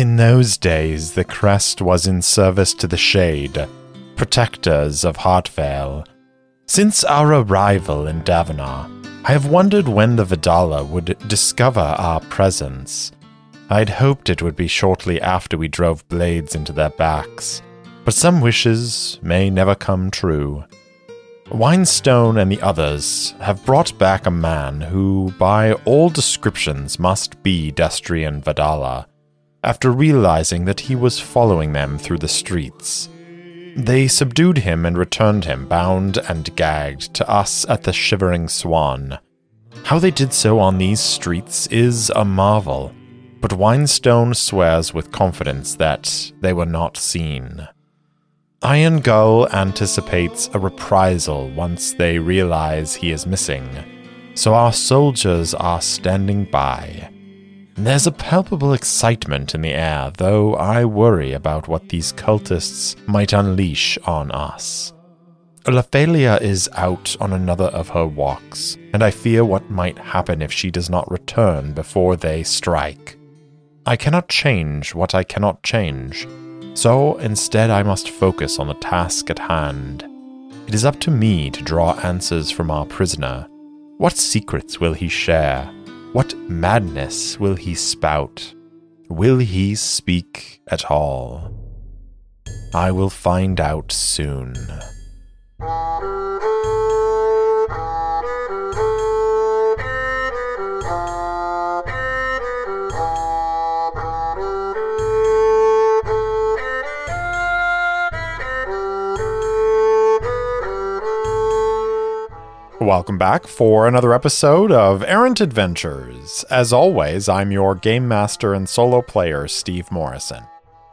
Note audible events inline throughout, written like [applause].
In those days, the crest was in service to the shade, protectors of Heartvale. Since our arrival in Davenar, I have wondered when the Vidala would discover our presence. I'd hoped it would be shortly after we drove blades into their backs, but some wishes may never come true. Winestone and the others have brought back a man who, by all descriptions, must be Destrian Vidala, after realizing that he was following them through the streets. They subdued him and returned him, bound and gagged, to us at the Shivering Swan. How they did so on these streets is a marvel, but Winestone swears with confidence that they were not seen. Iron Gull anticipates a reprisal once they realize he is missing, so our soldiers are standing by. There's a palpable excitement in the air, though I worry about what these cultists might unleash on us. Lephalia is out on another of her walks, and I fear what might happen if she does not return before they strike. I cannot change what I cannot change, so instead, I must focus on the task at hand. It is up to me to draw answers from our prisoner. What secrets will he share? What madness will he spout? Will he speak at all? I will find out soon. Welcome back for another episode of Errant Adventures. As always, I'm your game master and solo player, Steve Morrison.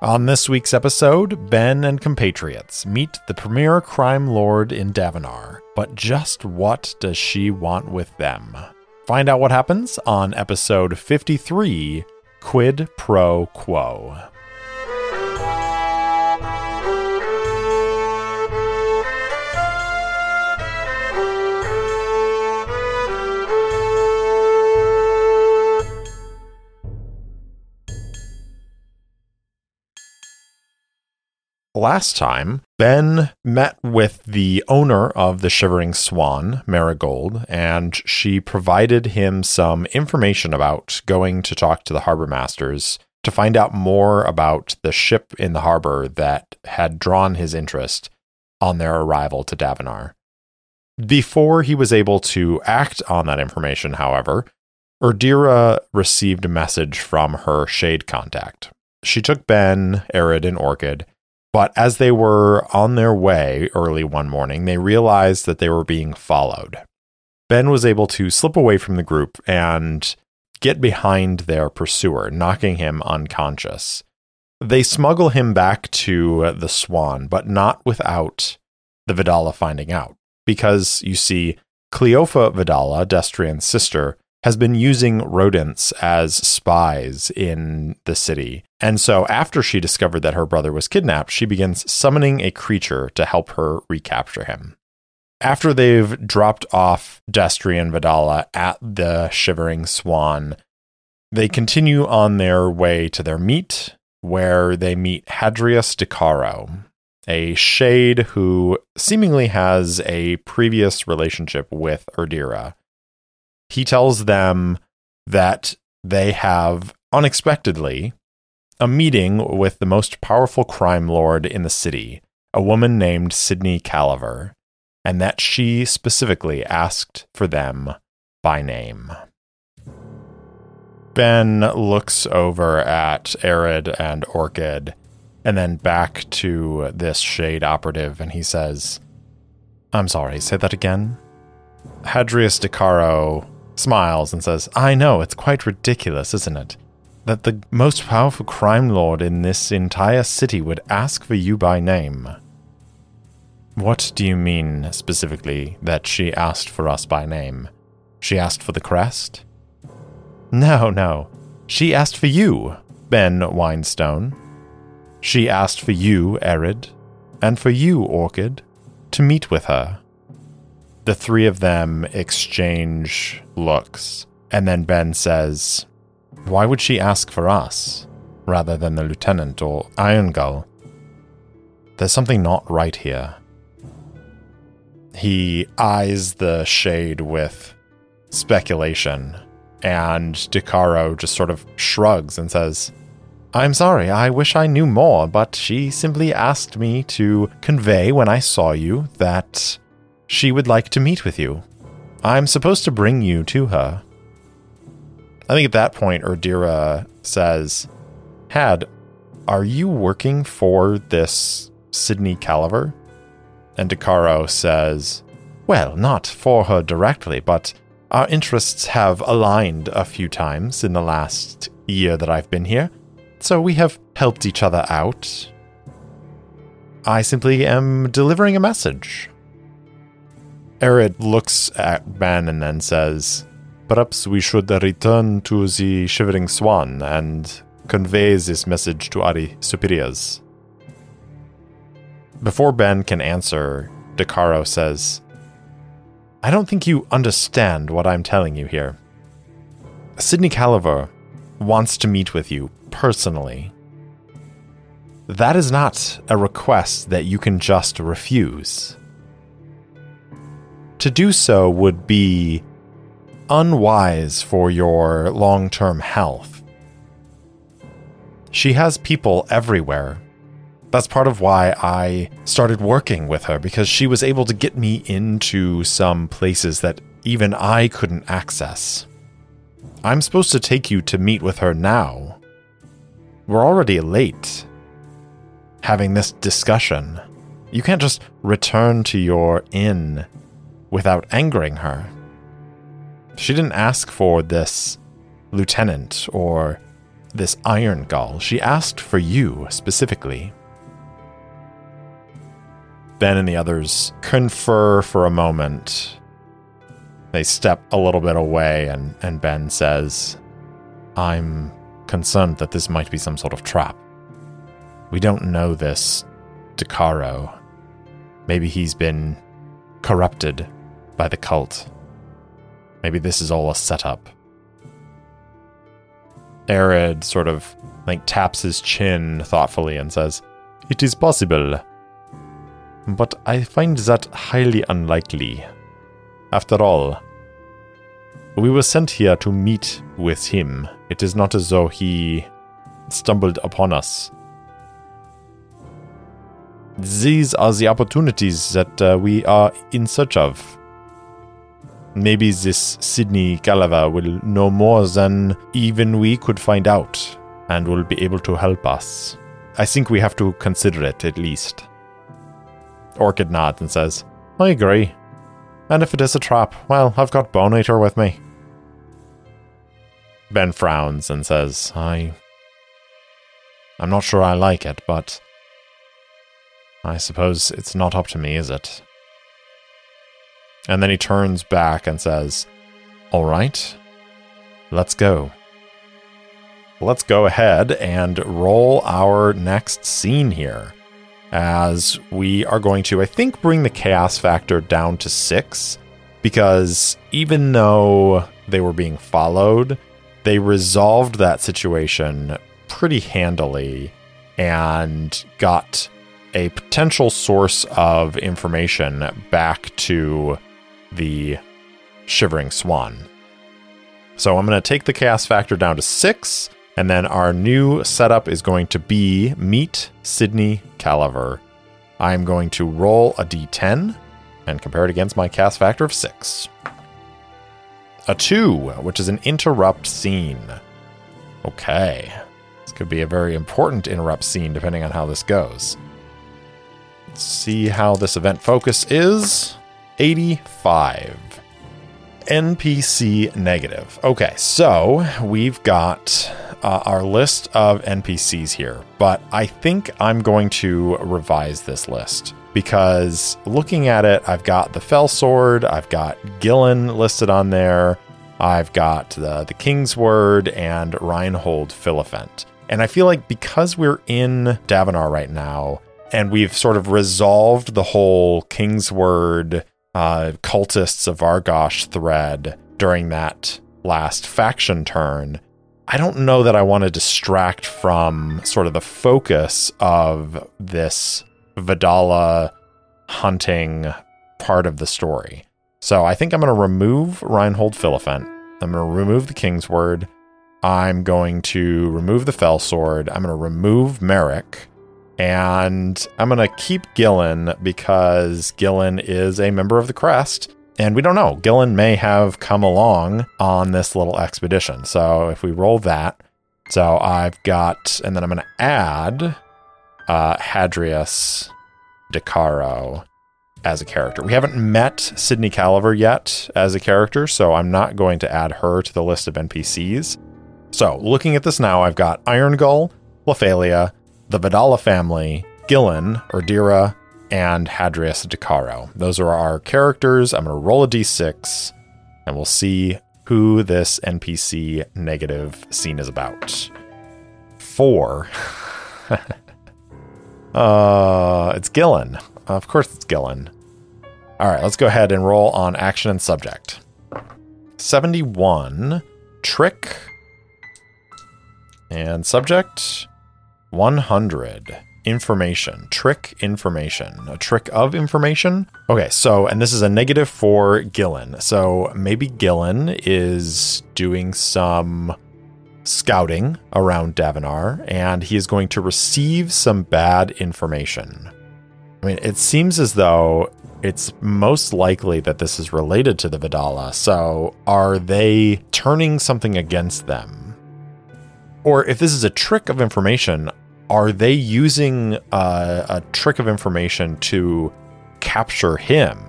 On this week's episode, Ben and compatriots meet the premier crime lord in Davenar. But just what does she want with them? Find out what happens on episode 53 Quid Pro Quo. Last time, Ben met with the owner of the Shivering Swan, Marigold, and she provided him some information about going to talk to the harbor masters to find out more about the ship in the harbor that had drawn his interest on their arrival to Davenar. Before he was able to act on that information, however, Erdira received a message from her shade contact. She took Ben, Arid, and Orchid but as they were on their way early one morning, they realized that they were being followed. Ben was able to slip away from the group and get behind their pursuer, knocking him unconscious. They smuggle him back to the Swan, but not without the Vidala finding out. Because, you see, Cleofa Vidala, Destrian's sister, has been using rodents as spies in the city. And so, after she discovered that her brother was kidnapped, she begins summoning a creature to help her recapture him. After they've dropped off Destrian Vidala at the Shivering Swan, they continue on their way to their meet, where they meet Hadrius DeCaro, a shade who seemingly has a previous relationship with Erdira he tells them that they have unexpectedly a meeting with the most powerful crime lord in the city, a woman named Sydney Caliver, and that she specifically asked for them by name. Ben looks over at Arid and Orchid and then back to this shade operative and he says, I'm sorry, say that again? Hadrius DeCaro smiles and says, I know, it's quite ridiculous, isn't it? That the most powerful crime lord in this entire city would ask for you by name. What do you mean specifically that she asked for us by name? She asked for the crest? No, no. She asked for you, Ben Winestone. She asked for you, Arid, and for you, Orchid, to meet with her. The three of them exchange looks, and then Ben says, Why would she ask for us? rather than the lieutenant or Iron Gull. There's something not right here. He eyes the shade with speculation, and Decaro just sort of shrugs and says, I'm sorry, I wish I knew more, but she simply asked me to convey when I saw you that she would like to meet with you. I'm supposed to bring you to her. I think at that point, Erdira says, Had, are you working for this Sydney Caliver? And Decaro says, Well, not for her directly, but our interests have aligned a few times in the last year that I've been here, so we have helped each other out. I simply am delivering a message. Arid looks at Ben and then says, Perhaps we should return to the Shivering Swan and convey this message to our superiors. Before Ben can answer, Decaro says, I don't think you understand what I'm telling you here. Sydney Caliver wants to meet with you personally. That is not a request that you can just refuse. To do so would be unwise for your long term health. She has people everywhere that's part of why I started working with her because she was able to get me into some places that even I couldn't access. I'm supposed to take you to meet with her now. We're already late having this discussion. You can't just return to your inn without angering her. She didn't ask for this lieutenant or this iron gull. She asked for you specifically. Ben and the others confer for a moment. They step a little bit away, and, and Ben says, I'm concerned that this might be some sort of trap. We don't know this Decaro. Maybe he's been corrupted by the cult. Maybe this is all a setup. Arid sort of like taps his chin thoughtfully and says, It is possible but I find that highly unlikely. After all, we were sent here to meet with him. It is not as though he stumbled upon us. These are the opportunities that uh, we are in search of. Maybe this Sydney Caliver will know more than even we could find out and will be able to help us. I think we have to consider it at least. Orchid nods and says, I agree. And if it is a trap, well, I've got Bone Eater with me. Ben frowns and says, I. I'm not sure I like it, but. I suppose it's not up to me, is it? And then he turns back and says, All right, let's go. Let's go ahead and roll our next scene here as we are going to, I think, bring the chaos factor down to six because even though they were being followed, they resolved that situation pretty handily and got a potential source of information back to the Shivering Swan. So I'm going to take the chaos factor down to six and then our new setup is going to be Meet Sydney Caliver. I'm going to roll a d10 and compare it against my chaos factor of 6. A 2, which is an interrupt scene. Okay. This could be a very important interrupt scene depending on how this goes. Let's see how this event focus is 85. NPC negative. Okay, so we've got uh, our list of NPCs here, but I think I'm going to revise this list because looking at it, I've got the Fell Sword, I've got Gillen listed on there, I've got the, the King's Word, and Reinhold Philiphant. And I feel like because we're in Davenar right now, and we've sort of resolved the whole King's Word uh, cultists of Argosh thread during that last faction turn, I don't know that I want to distract from sort of the focus of this Vidala hunting part of the story. So I think I'm going to remove Reinhold Philippant. I'm going to remove the King's Word. I'm going to remove the Fell Sword. I'm going to remove Merrick. And I'm going to keep Gillen because Gillen is a member of the Crest. And we don't know. Gillen may have come along on this little expedition. So if we roll that, so I've got, and then I'm going to add uh, Hadrius DeCaro as a character. We haven't met Sydney Caliver yet as a character, so I'm not going to add her to the list of NPCs. So looking at this now, I've got Iron Gull, Lephalia, the Vidala family, Gillen, Erdira, and Hadrius DeCaro. Those are our characters. I'm going to roll a d6 and we'll see who this NPC negative scene is about. Four. [laughs] uh, it's Gillen. Of course, it's Gillen. All right, let's go ahead and roll on action and subject. 71, trick, and subject 100 information, trick information, a trick of information. Okay, so, and this is a negative for Gillen. So maybe Gillen is doing some scouting around Davenar and he is going to receive some bad information. I mean, it seems as though it's most likely that this is related to the Vidala. So are they turning something against them? Or if this is a trick of information, are they using uh, a trick of information to capture him?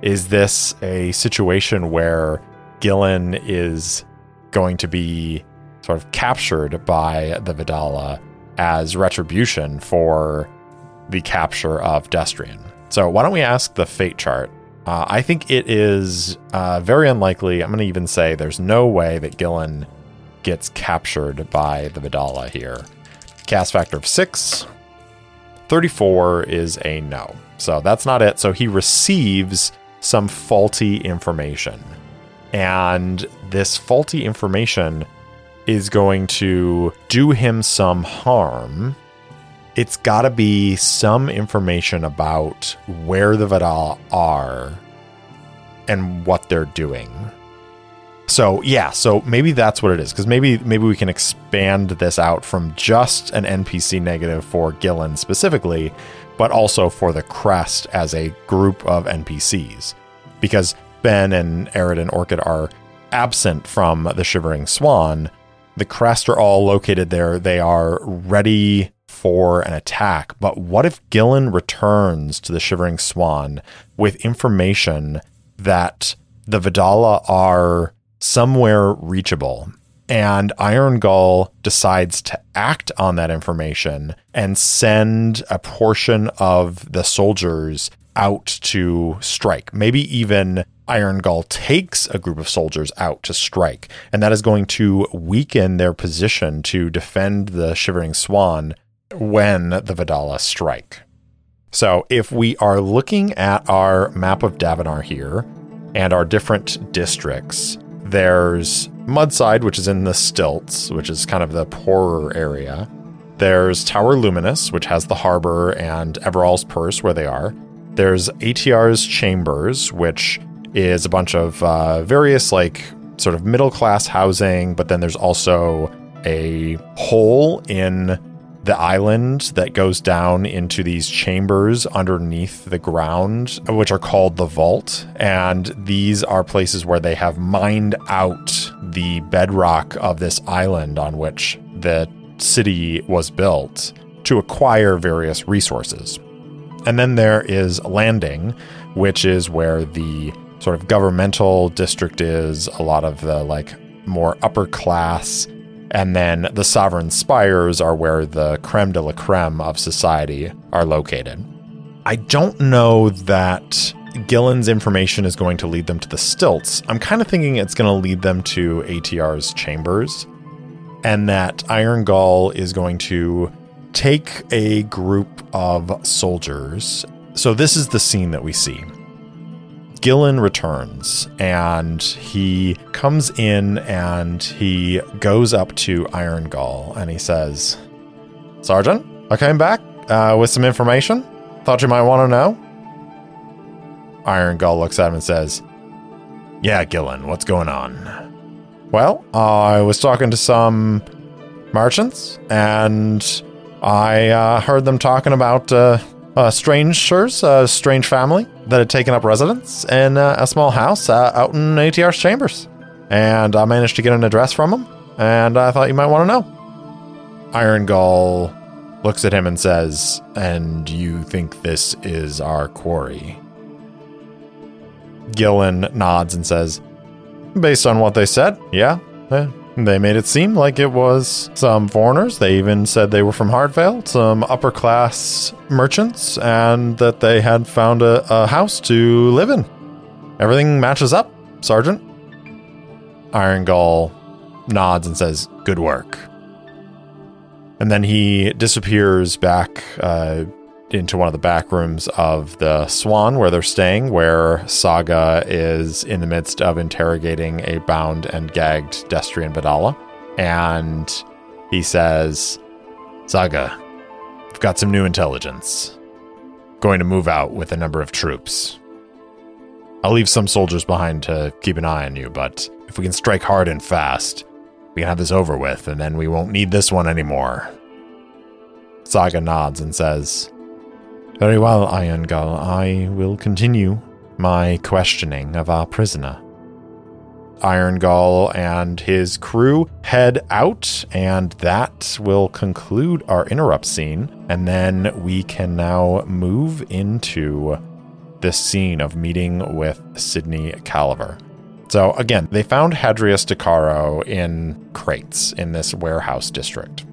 Is this a situation where Gillen is going to be sort of captured by the Vidala as retribution for the capture of Destrian? So why don't we ask the fate chart? Uh, I think it is uh, very unlikely. I'm going to even say there's no way that Gillen gets captured by the Vidala here. Chaos factor of 6. 34 is a no. So that's not it. So he receives some faulty information. And this faulty information is going to do him some harm. It's got to be some information about where the Vidala are and what they're doing. So yeah, so maybe that's what it is because maybe maybe we can expand this out from just an NPC negative for Gillen specifically, but also for the Crest as a group of NPCs, because Ben and Arid and Orchid are absent from the Shivering Swan. The Crest are all located there. They are ready for an attack. But what if Gillen returns to the Shivering Swan with information that the Vidala are somewhere reachable. And Iron Gull decides to act on that information and send a portion of the soldiers out to strike. Maybe even Iron Gull takes a group of soldiers out to strike. And that is going to weaken their position to defend the Shivering Swan when the Vidala strike. So if we are looking at our map of Davenar here and our different districts, there's Mudside, which is in the stilts, which is kind of the poorer area. There's Tower Luminous, which has the harbor and Everall's Purse where they are. There's ATR's Chambers, which is a bunch of uh, various, like, sort of middle class housing, but then there's also a hole in the island that goes down into these chambers underneath the ground, which are called the vault. And these are places where they have mined out the bedrock of this island on which the city was built to acquire various resources. And then there is Landing, which is where the sort of governmental district is, a lot of the like more upper class and then the sovereign spires are where the creme de la creme of society are located. I don't know that Gillen's information is going to lead them to the stilts. I'm kind of thinking it's going to lead them to ATR's chambers, and that Iron Gull is going to take a group of soldiers. So, this is the scene that we see Gillen returns and he comes in and he goes up to Iron Gull and he says, Sergeant, I came back uh, with some information. Thought you might want to know. Iron Gull looks at him and says, Yeah, Gillen, what's going on? Well, I was talking to some merchants and I uh, heard them talking about uh, strangers, a strange family that had taken up residence in uh, a small house uh, out in ATR's chambers. And I managed to get an address from them, and I thought you might want to know. Iron Gull looks at him and says, And you think this is our quarry? Gillen nods and says, Based on what they said, yeah. Eh, they made it seem like it was some foreigners. They even said they were from Heartvale, some upper class merchants, and that they had found a, a house to live in. Everything matches up, Sergeant. Iron Gull nods and says, Good work. And then he disappears back uh, into one of the back rooms of the Swan where they're staying, where Saga is in the midst of interrogating a bound and gagged Destrian Vidala. And he says, Saga, I've got some new intelligence. Going to move out with a number of troops. I'll leave some soldiers behind to keep an eye on you, but if we can strike hard and fast, we can have this over with, and then we won't need this one anymore. Saga nods and says, very well, Iron Gull. I will continue my questioning of our prisoner. Iron Gull and his crew head out, and that will conclude our interrupt scene. And then we can now move into this scene of meeting with Sydney Caliver. So, again, they found Hadrius Decaro in crates in this warehouse district.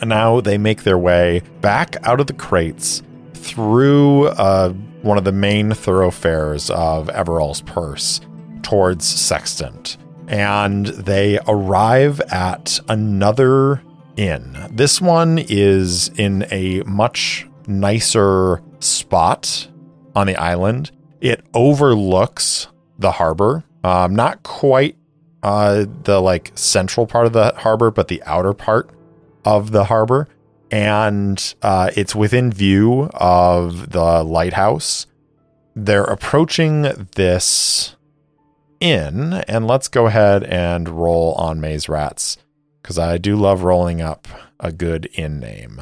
And now they make their way back out of the crates through uh, one of the main thoroughfares of Everall's Purse towards Sextant. And they arrive at another inn. This one is in a much nicer spot on the island. It overlooks the harbor. Um, not quite uh, the like central part of the harbor, but the outer part of the harbor, and uh, it's within view of the lighthouse. They're approaching this inn, and let's go ahead and roll on Maze Rats because I do love rolling up a good inn name.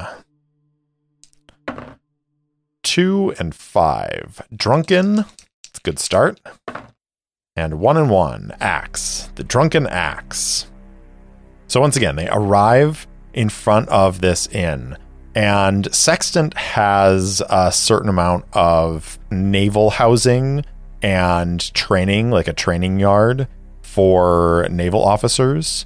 Two and five. Drunken. It's a good start. And one and one. Axe. The Drunken Axe. So once again, they arrive in front of this inn. And Sextant has a certain amount of naval housing and training, like a training yard for naval officers.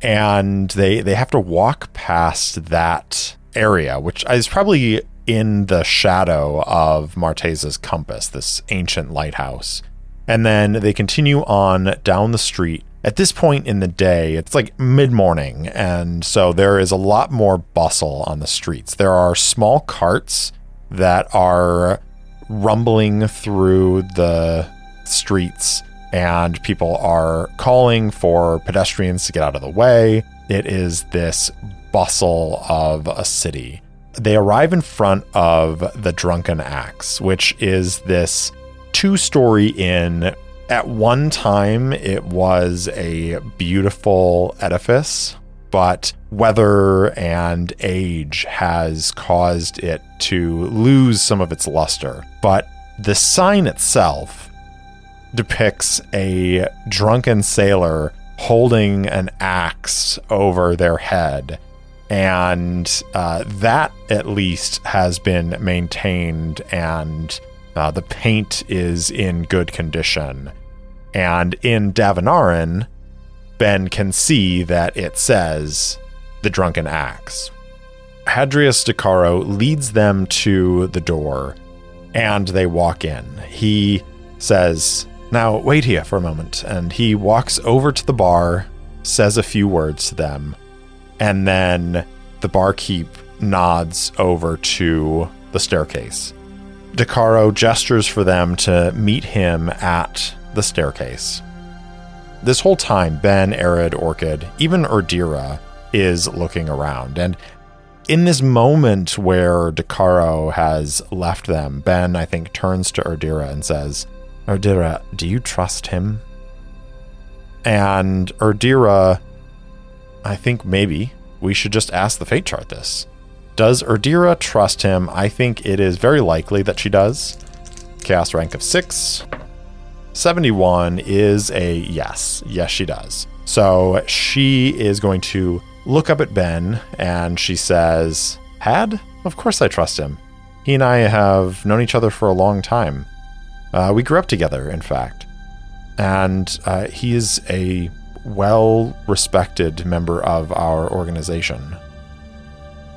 And they they have to walk past that area, which is probably in the shadow of Marteza's compass, this ancient lighthouse. And then they continue on down the street at this point in the day, it's like mid morning, and so there is a lot more bustle on the streets. There are small carts that are rumbling through the streets, and people are calling for pedestrians to get out of the way. It is this bustle of a city. They arrive in front of the Drunken Axe, which is this two story inn at one time, it was a beautiful edifice, but weather and age has caused it to lose some of its luster. But the sign itself depicts a drunken sailor holding an axe over their head. And uh, that, at least, has been maintained, and uh, the paint is in good condition. And in Davinaran, Ben can see that it says the drunken axe. Hadrius Decaro leads them to the door and they walk in. He says, Now wait here for a moment. And he walks over to the bar, says a few words to them, and then the barkeep nods over to the staircase. Decaro gestures for them to meet him at the staircase. This whole time, Ben, Arid, Orchid, even Erdira is looking around. And in this moment where Decaro has left them, Ben, I think, turns to Erdira and says, Erdira, do you trust him? And Erdira, I think maybe we should just ask the fate chart this. Does Erdira trust him? I think it is very likely that she does. Chaos rank of 6. 71 is a yes. Yes, she does. So she is going to look up at Ben and she says, Had? Of course I trust him. He and I have known each other for a long time. Uh, we grew up together, in fact. And uh, he is a well respected member of our organization.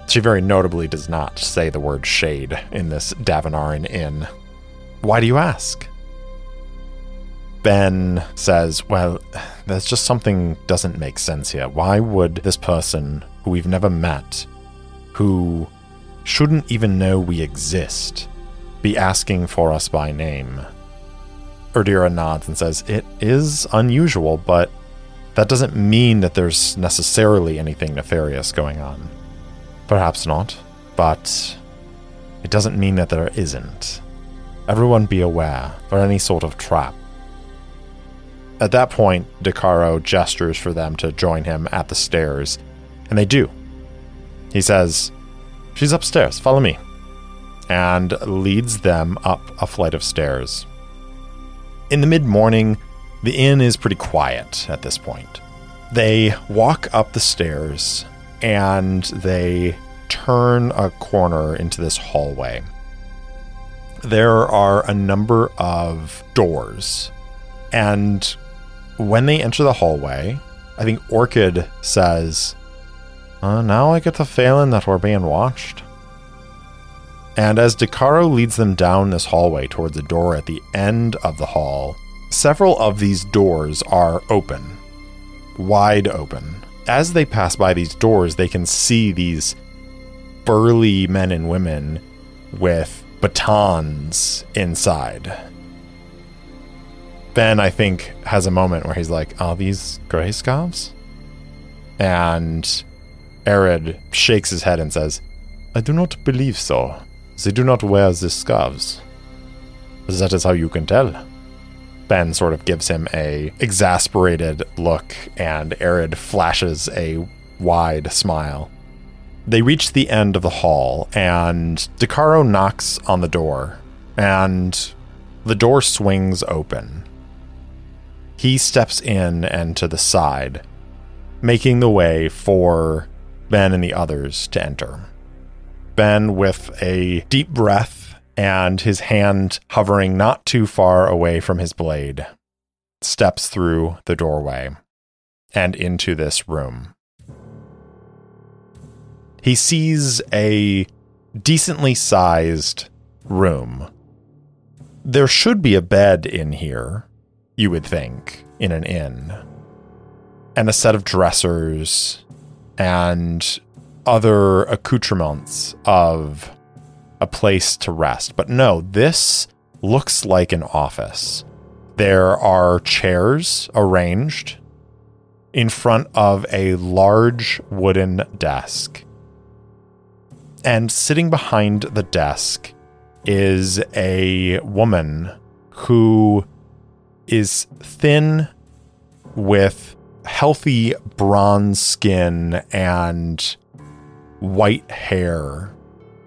She very notably does not say the word shade in this Davinarin inn. Why do you ask? Ben says, Well, there's just something doesn't make sense here. Why would this person who we've never met, who shouldn't even know we exist, be asking for us by name? Erdira nods and says, It is unusual, but that doesn't mean that there's necessarily anything nefarious going on. Perhaps not, but it doesn't mean that there isn't. Everyone be aware for any sort of trap. At that point, Decaro gestures for them to join him at the stairs, and they do. He says, She's upstairs, follow me, and leads them up a flight of stairs. In the mid morning, the inn is pretty quiet at this point. They walk up the stairs and they turn a corner into this hallway. There are a number of doors, and when they enter the hallway, I think Orchid says, uh, Now I get the feeling that we're being watched. And as Decaro leads them down this hallway towards a door at the end of the hall, several of these doors are open, wide open. As they pass by these doors, they can see these burly men and women with batons inside. Ben, I think, has a moment where he's like, Are these gray scarves? And Arid shakes his head and says, I do not believe so. They do not wear the scarves. That is how you can tell. Ben sort of gives him a exasperated look, and Arid flashes a wide smile. They reach the end of the hall, and Decaro knocks on the door, and the door swings open. He steps in and to the side, making the way for Ben and the others to enter. Ben, with a deep breath and his hand hovering not too far away from his blade, steps through the doorway and into this room. He sees a decently sized room. There should be a bed in here, you would think, in an inn, and a set of dressers and other accoutrements of a place to rest. But no, this looks like an office. There are chairs arranged in front of a large wooden desk. And sitting behind the desk is a woman who is thin with healthy bronze skin and white hair.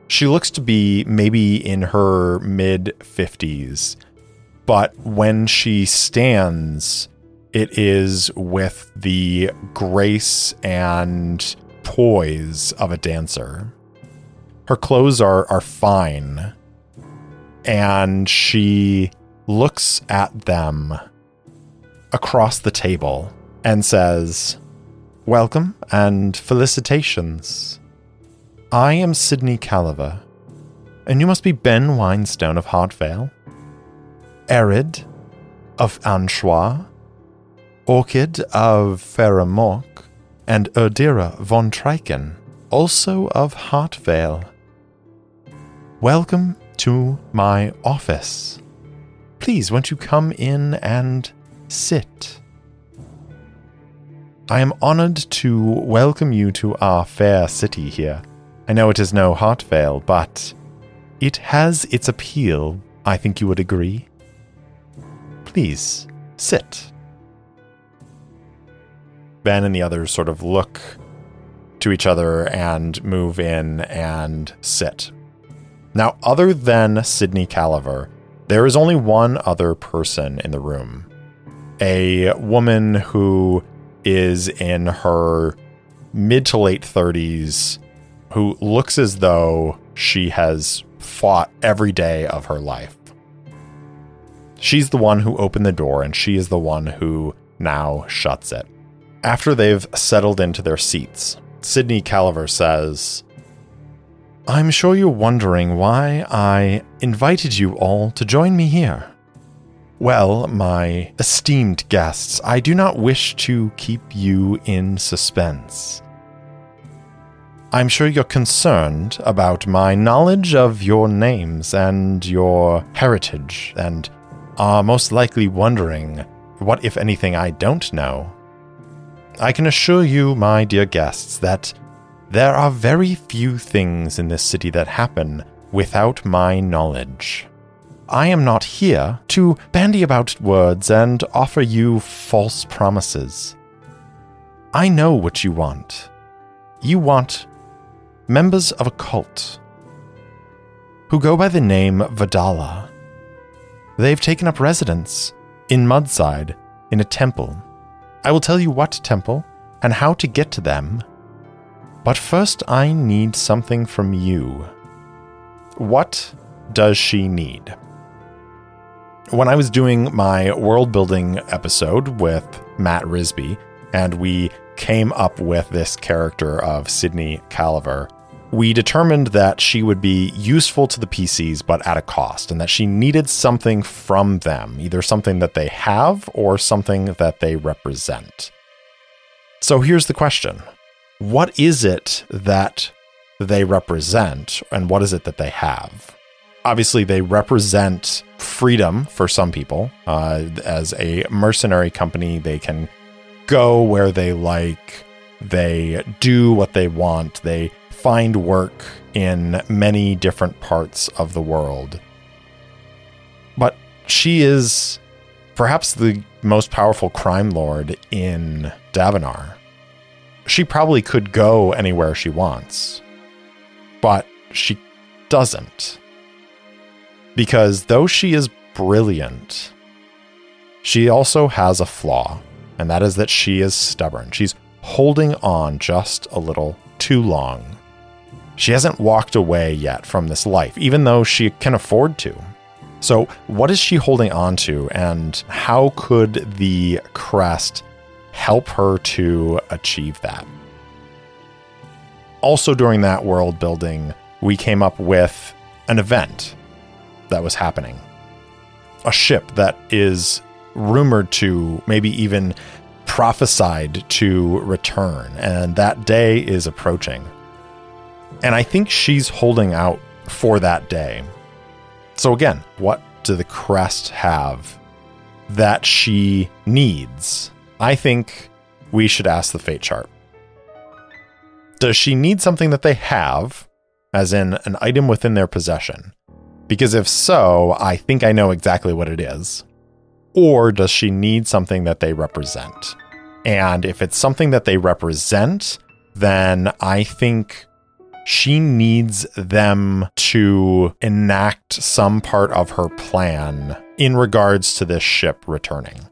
She looks to be maybe in her mid 50s, but when she stands, it is with the grace and poise of a dancer. Her clothes are, are fine, and she looks at them across the table and says, Welcome and felicitations. I am Sydney Caliver, and you must be Ben Winestone of Hartvale, Arid of Anchois, Orchid of Faramork, and Erdira von Triken, also of Hartvale. Welcome to my office. Please, won't you come in and sit? I am honored to welcome you to our fair city here. I know it is no Heartvale, but it has its appeal, I think you would agree. Please, sit. Ben and the others sort of look to each other and move in and sit. Now, other than Sydney Caliver, there is only one other person in the room a woman who is in her mid to late 30s, who looks as though she has fought every day of her life. She's the one who opened the door, and she is the one who now shuts it. After they've settled into their seats, Sydney Caliver says, I'm sure you're wondering why I invited you all to join me here. Well, my esteemed guests, I do not wish to keep you in suspense. I'm sure you're concerned about my knowledge of your names and your heritage, and are most likely wondering what, if anything, I don't know. I can assure you, my dear guests, that there are very few things in this city that happen without my knowledge. I am not here to bandy about words and offer you false promises. I know what you want. You want members of a cult who go by the name Vidala. They've taken up residence in Mudside in a temple I will tell you what temple and how to get to them. But first, I need something from you. What does she need? When I was doing my world building episode with Matt Risby, and we came up with this character of Sydney Caliver, we determined that she would be useful to the PCs, but at a cost, and that she needed something from them, either something that they have or something that they represent. So here's the question What is it that they represent, and what is it that they have? Obviously, they represent freedom for some people. Uh, as a mercenary company, they can go where they like, they do what they want, they find work in many different parts of the world. But she is perhaps the most powerful crime lord in Davenar. She probably could go anywhere she wants, but she doesn't. Because though she is brilliant, she also has a flaw, and that is that she is stubborn. She's holding on just a little too long. She hasn't walked away yet from this life, even though she can afford to. So, what is she holding on to, and how could the crest help her to achieve that? Also, during that world building, we came up with an event that was happening. A ship that is rumored to, maybe even prophesied to return, and that day is approaching. And I think she's holding out for that day. So, again, what do the crest have that she needs? I think we should ask the fate chart. Does she need something that they have, as in an item within their possession? Because if so, I think I know exactly what it is. Or does she need something that they represent? And if it's something that they represent, then I think she needs them to enact some part of her plan in regards to this ship returning.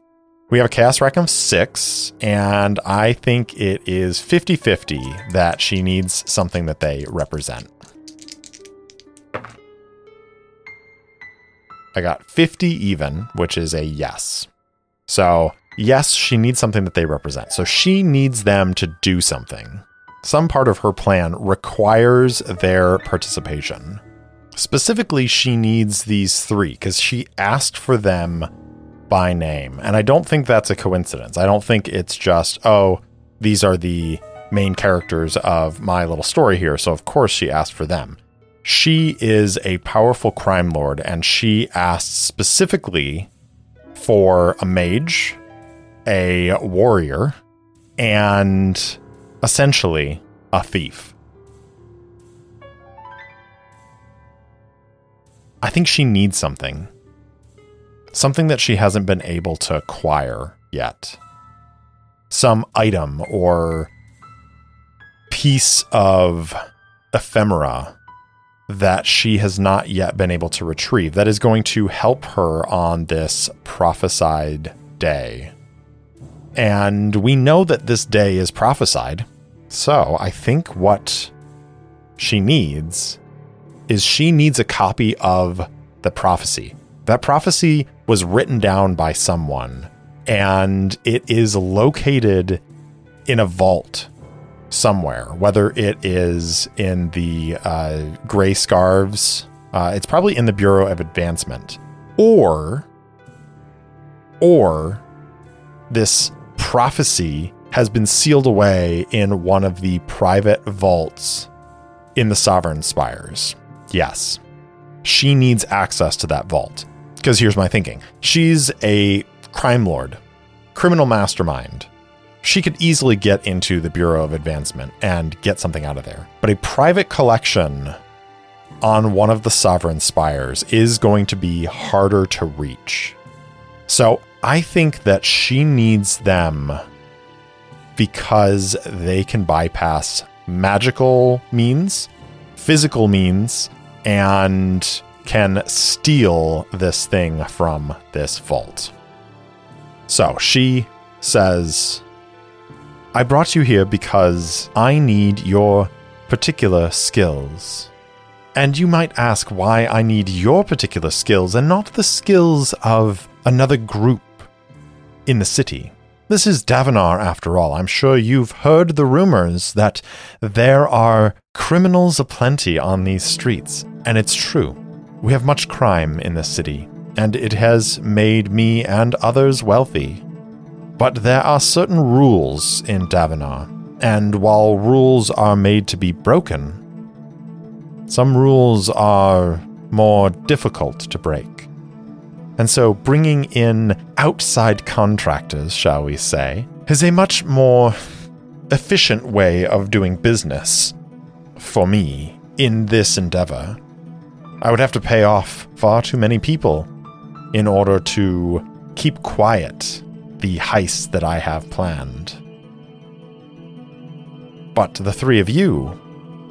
We have a chaos rank of six, and I think it is 50 50 that she needs something that they represent. I got 50 even, which is a yes. So, yes, she needs something that they represent. So, she needs them to do something some part of her plan requires their participation. Specifically, she needs these three because she asked for them by name. And I don't think that's a coincidence. I don't think it's just, oh, these are the main characters of my little story here. So, of course, she asked for them. She is a powerful crime lord, and she asked specifically for a mage, a warrior, and essentially a thief. I think she needs something. Something that she hasn't been able to acquire yet. Some item or piece of ephemera that she has not yet been able to retrieve that is going to help her on this prophesied day. And we know that this day is prophesied. So I think what she needs is she needs a copy of the prophecy. That prophecy was written down by someone and it is located in a vault somewhere, whether it is in the uh, gray scarves, uh, it's probably in the Bureau of Advancement, or or this prophecy has been sealed away in one of the private vaults in the Sovereign Spires. Yes, she needs access to that vault. Because here's my thinking she's a crime lord, criminal mastermind she could easily get into the Bureau of Advancement and get something out of there. But a private collection on one of the Sovereign Spires is going to be harder to reach. So I think that she needs them because they can bypass magical means, physical means, and can steal this thing from this vault. So she says, I brought you here because I need your particular skills. And you might ask why I need your particular skills and not the skills of another group in the city. This is Davenar, after all. I'm sure you've heard the rumors that there are criminals aplenty on these streets, and it's true. We have much crime in this city, and it has made me and others wealthy. But there are certain rules in Davenar, and while rules are made to be broken, some rules are more difficult to break. And so bringing in outside contractors, shall we say, is a much more efficient way of doing business for me in this endeavor. I would have to pay off far too many people in order to keep quiet the heist that I have planned. But the three of you,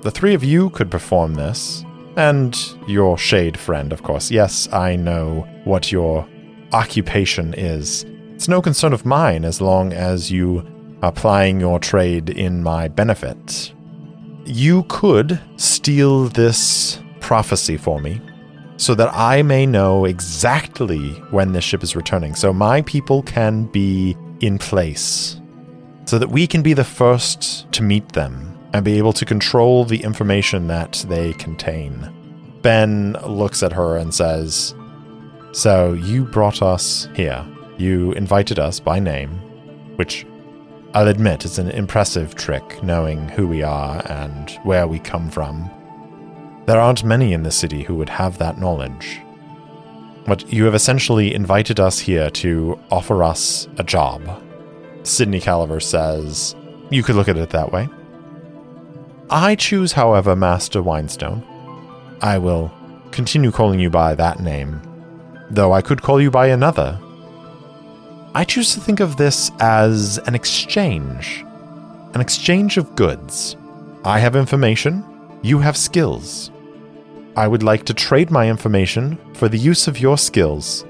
the three of you could perform this, and your shade friend, of course. Yes, I know what your occupation is. It's no concern of mine as long as you are plying your trade in my benefit. You could steal this prophecy for me so that I may know exactly when this ship is returning, so my people can be in place, so that we can be the first to meet them and be able to control the information that they contain. Ben looks at her and says, So you brought us here. You invited us by name, which I'll admit is an impressive trick, knowing who we are and where we come from. There aren't many in the city who would have that knowledge. But you have essentially invited us here to offer us a job. Sydney Caliver says, You could look at it that way. I choose, however, Master Winestone. I will continue calling you by that name, though I could call you by another. I choose to think of this as an exchange, an exchange of goods. I have information, you have skills. I would like to trade my information for the use of your skills.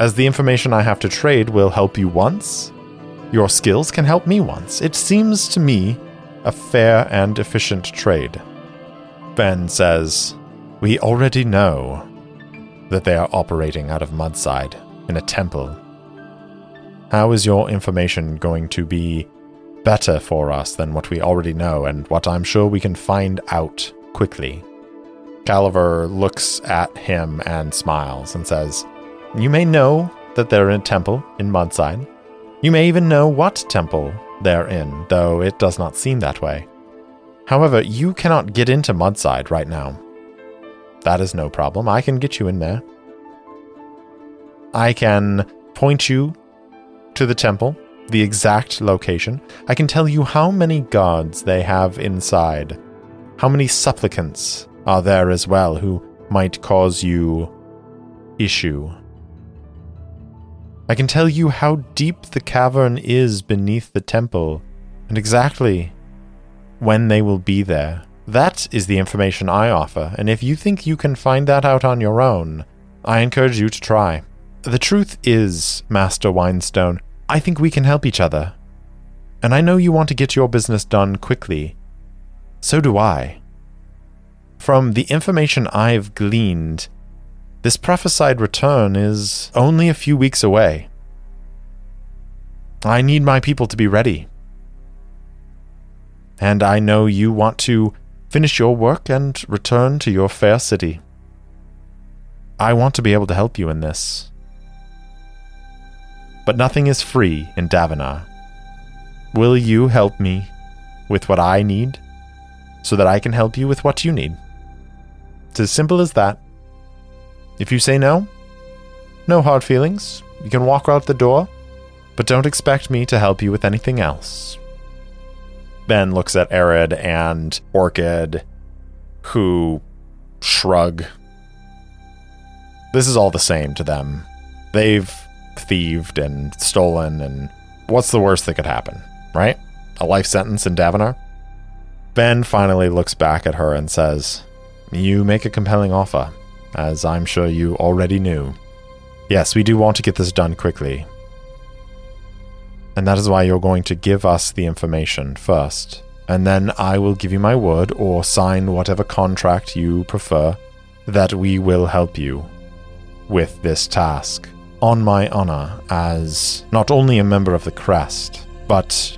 As the information I have to trade will help you once, your skills can help me once. It seems to me a fair and efficient trade. Ben says, We already know that they are operating out of Mudside in a temple. How is your information going to be better for us than what we already know and what I'm sure we can find out quickly? Caliver looks at him and smiles and says, You may know that they're in a temple in Mudside. You may even know what temple they're in, though it does not seem that way. However, you cannot get into Mudside right now. That is no problem. I can get you in there. I can point you to the temple, the exact location. I can tell you how many guards they have inside, how many supplicants are there as well who might cause you issue. I can tell you how deep the cavern is beneath the temple and exactly when they will be there. That is the information I offer, and if you think you can find that out on your own, I encourage you to try. The truth is, Master Winestone, I think we can help each other. And I know you want to get your business done quickly. So do I. From the information I've gleaned, this prophesied return is only a few weeks away. I need my people to be ready. And I know you want to finish your work and return to your fair city. I want to be able to help you in this. But nothing is free in Davenar. Will you help me with what I need so that I can help you with what you need? It's as simple as that. If you say no, no hard feelings. You can walk out the door, but don't expect me to help you with anything else. Ben looks at Arid and Orchid, who shrug. This is all the same to them. They've thieved and stolen, and what's the worst that could happen, right? A life sentence in Davenar? Ben finally looks back at her and says, You make a compelling offer, as I'm sure you already knew. Yes, we do want to get this done quickly. And that is why you're going to give us the information first. And then I will give you my word or sign whatever contract you prefer that we will help you with this task on my honor as not only a member of the Crest, but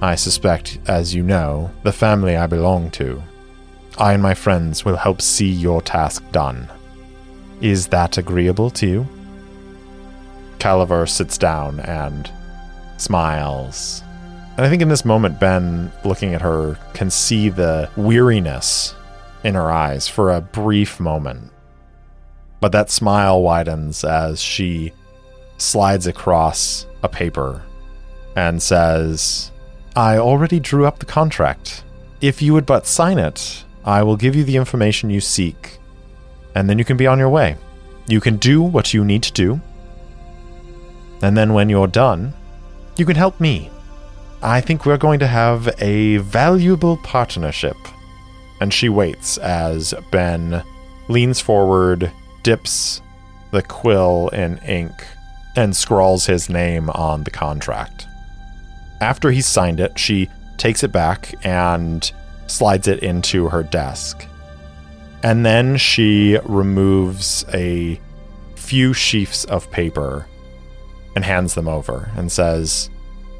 I suspect, as you know, the family I belong to. I and my friends will help see your task done. Is that agreeable to you? Caliver sits down and smiles. And I think in this moment, Ben, looking at her, can see the weariness in her eyes for a brief moment. But that smile widens as she slides across a paper and says, I already drew up the contract. If you would but sign it, I will give you the information you seek, and then you can be on your way. You can do what you need to do, and then when you're done, you can help me. I think we're going to have a valuable partnership. And she waits as Ben leans forward, dips the quill in ink, and scrawls his name on the contract. After he's signed it, she takes it back and slides it into her desk. And then she removes a few sheafs of paper and hands them over and says,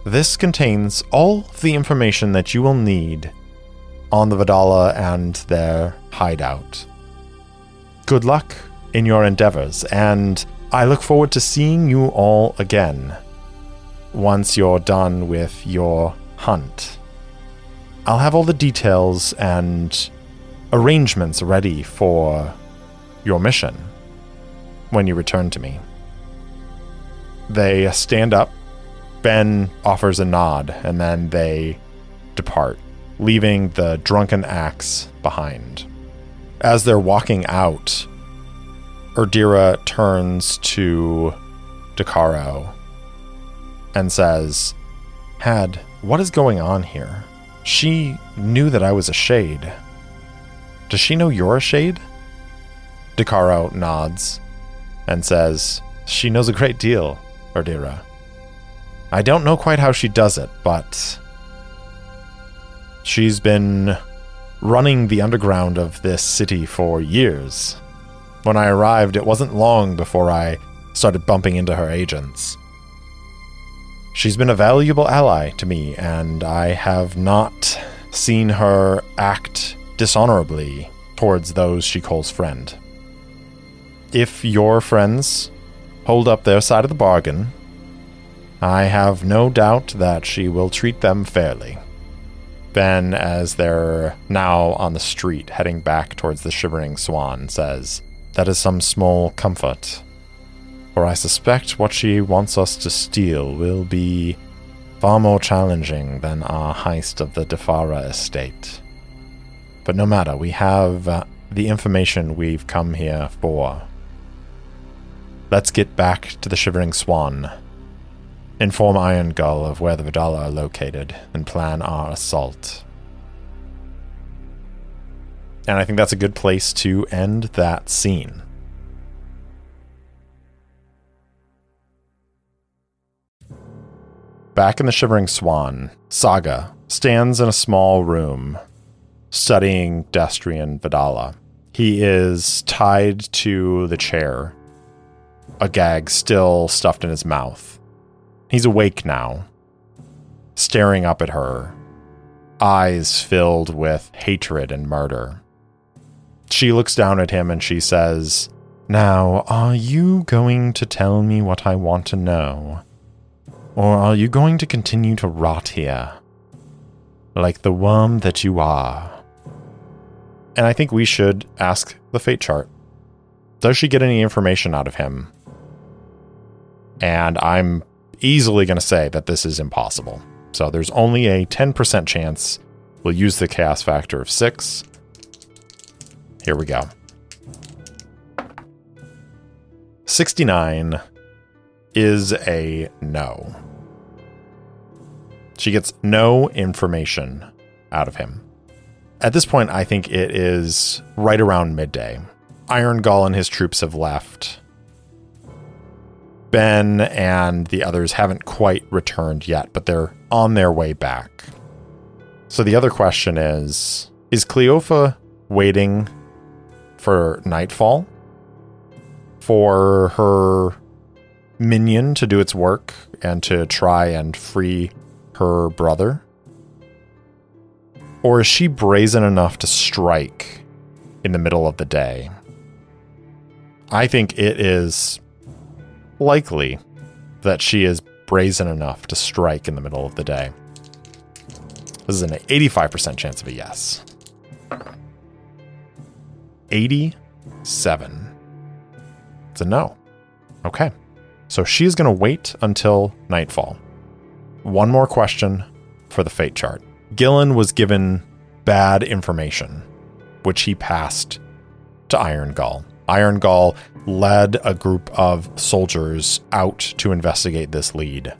This contains all the information that you will need on the Vidala and their hideout. Good luck in your endeavors, and I look forward to seeing you all again once you're done with your hunt. I'll have all the details and arrangements ready for your mission when you return to me. They stand up. Ben offers a nod, and then they depart, leaving the drunken axe behind. As they're walking out, Erdira turns to Decaro and says, Had, what is going on here? She knew that I was a shade. Does she know you're a shade? Decaro nods and says, She knows a great deal, Erdira. I don't know quite how she does it, but she's been running the underground of this city for years. When I arrived, it wasn't long before I started bumping into her agents. She's been a valuable ally to me, and I have not seen her act dishonorably towards those she calls friend. If your friends hold up their side of the bargain, I have no doubt that she will treat them fairly. Ben, as they're now on the street heading back towards the Shivering Swan, says, That is some small comfort. For I suspect what she wants us to steal will be far more challenging than our heist of the Defara estate. But no matter, we have uh, the information we've come here for. Let's get back to the Shivering Swan, inform Iron Gull of where the Vidala are located, and plan our assault. And I think that's a good place to end that scene. Back in the Shivering Swan, Saga stands in a small room studying Destrian Vidala. He is tied to the chair, a gag still stuffed in his mouth. He's awake now, staring up at her, eyes filled with hatred and murder. She looks down at him and she says, Now, are you going to tell me what I want to know? Or are you going to continue to rot here? Like the worm that you are. And I think we should ask the fate chart. Does she get any information out of him? And I'm easily going to say that this is impossible. So there's only a 10% chance we'll use the chaos factor of 6. Here we go. 69 is a no. She gets no information out of him. At this point, I think it is right around midday. Iron Gull and his troops have left. Ben and the others haven't quite returned yet, but they're on their way back. So the other question is Is Cleofa waiting for nightfall for her minion to do its work and to try and free her brother? Or is she brazen enough to strike in the middle of the day? I think it is likely that she is brazen enough to strike in the middle of the day. This is an 85% chance of a yes. 87. It's a no. Okay. So she's going to wait until nightfall. One more question for the fate chart. Gillen was given bad information, which he passed to Iron Gull. Iron Gull led a group of soldiers out to investigate this lead.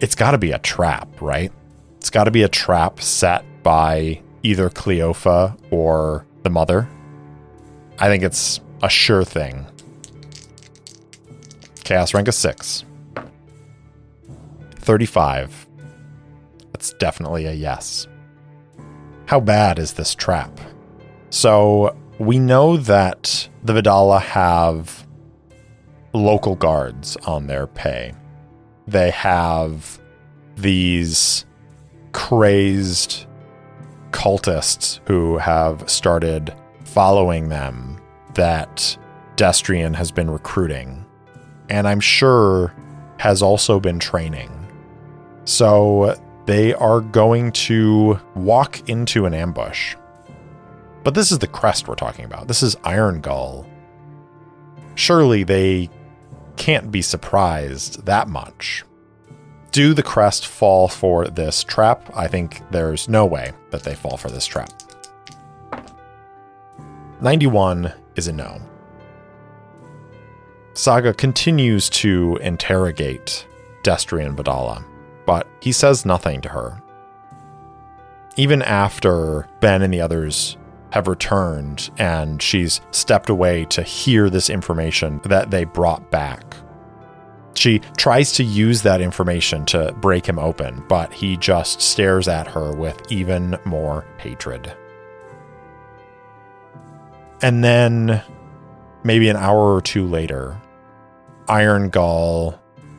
It's got to be a trap, right? It's got to be a trap set by either Cleofa or the mother. I think it's a sure thing. Chaos rank of 6. 35. That's definitely a yes. How bad is this trap? So we know that the Vidala have local guards on their pay. They have these crazed cultists who have started following them that Destrian has been recruiting. And I'm sure has also been training. So they are going to walk into an ambush. But this is the crest we're talking about. This is Iron Gull. Surely they can't be surprised that much. Do the crest fall for this trap? I think there's no way that they fall for this trap. 91 is a no. Saga continues to interrogate Destrian Vidala but he says nothing to her. Even after Ben and the others have returned and she's stepped away to hear this information that they brought back. She tries to use that information to break him open, but he just stares at her with even more hatred. And then, maybe an hour or two later, Iron Gull,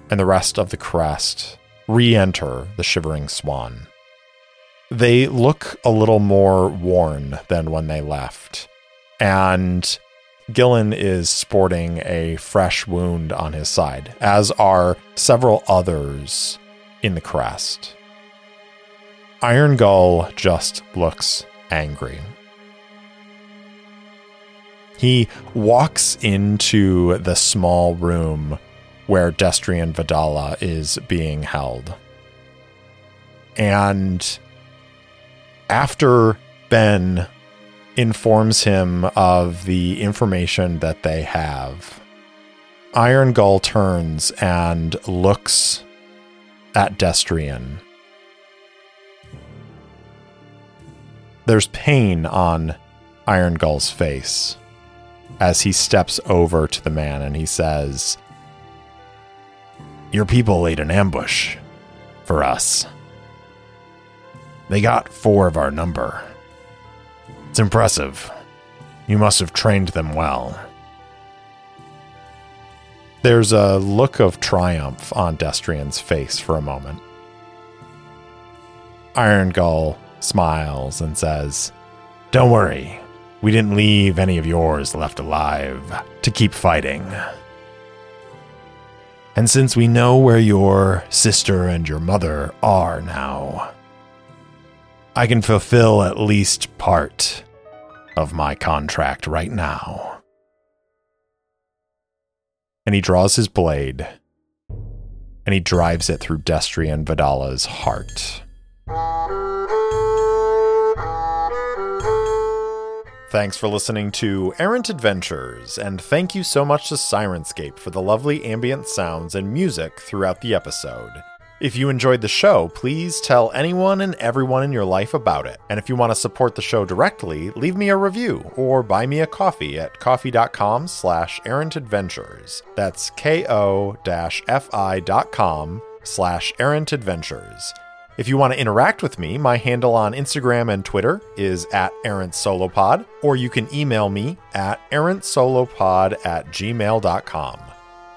and the rest of the crest re enter the Shivering Swan. They look a little more worn than when they left, and Gillen is sporting a fresh wound on his side, as are several others in the crest. Iron Gull just looks angry. He walks into the small room where Destrian Vidala is being held. And after Ben informs him of the information that they have, Iron Gull turns and looks at Destrian. There's pain on Iron Gull's face as he steps over to the man and he says, Your people laid an ambush for us. They got four of our number. It's impressive. You must have trained them well. There's a look of triumph on Destrian's face for a moment. Iron Gull smiles and says, Don't worry, we didn't leave any of yours left alive to keep fighting. And since we know where your sister and your mother are now, I can fulfill at least part of my contract right now. And he draws his blade and he drives it through Destrian Vidala's heart. Thanks for listening to Errant Adventures, and thank you so much to Syrinscape for the lovely ambient sounds and music throughout the episode. If you enjoyed the show, please tell anyone and everyone in your life about it. And if you want to support the show directly, leave me a review or buy me a coffee at ko-fi.com slash errantadventures. That's ko-fi.com slash errantadventures. If you want to interact with me, my handle on Instagram and Twitter is at errantsolopod, or you can email me at errantsolopod at gmail.com.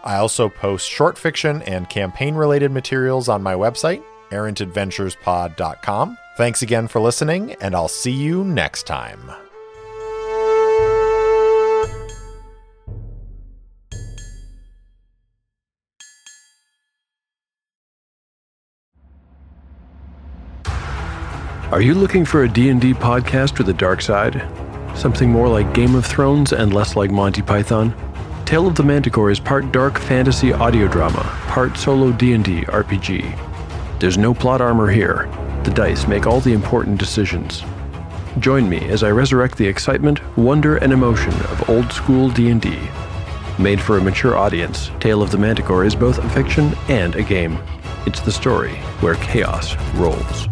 I also post short fiction and campaign related materials on my website, errantadventurespod.com. Thanks again for listening, and I'll see you next time. Are you looking for a D&D podcast with a dark side? Something more like Game of Thrones and less like Monty Python? Tale of the Manticore is part dark fantasy audio drama, part solo D&D RPG. There's no plot armor here. The dice make all the important decisions. Join me as I resurrect the excitement, wonder, and emotion of old school D&D. Made for a mature audience, Tale of the Manticore is both a fiction and a game. It's the story where chaos rolls.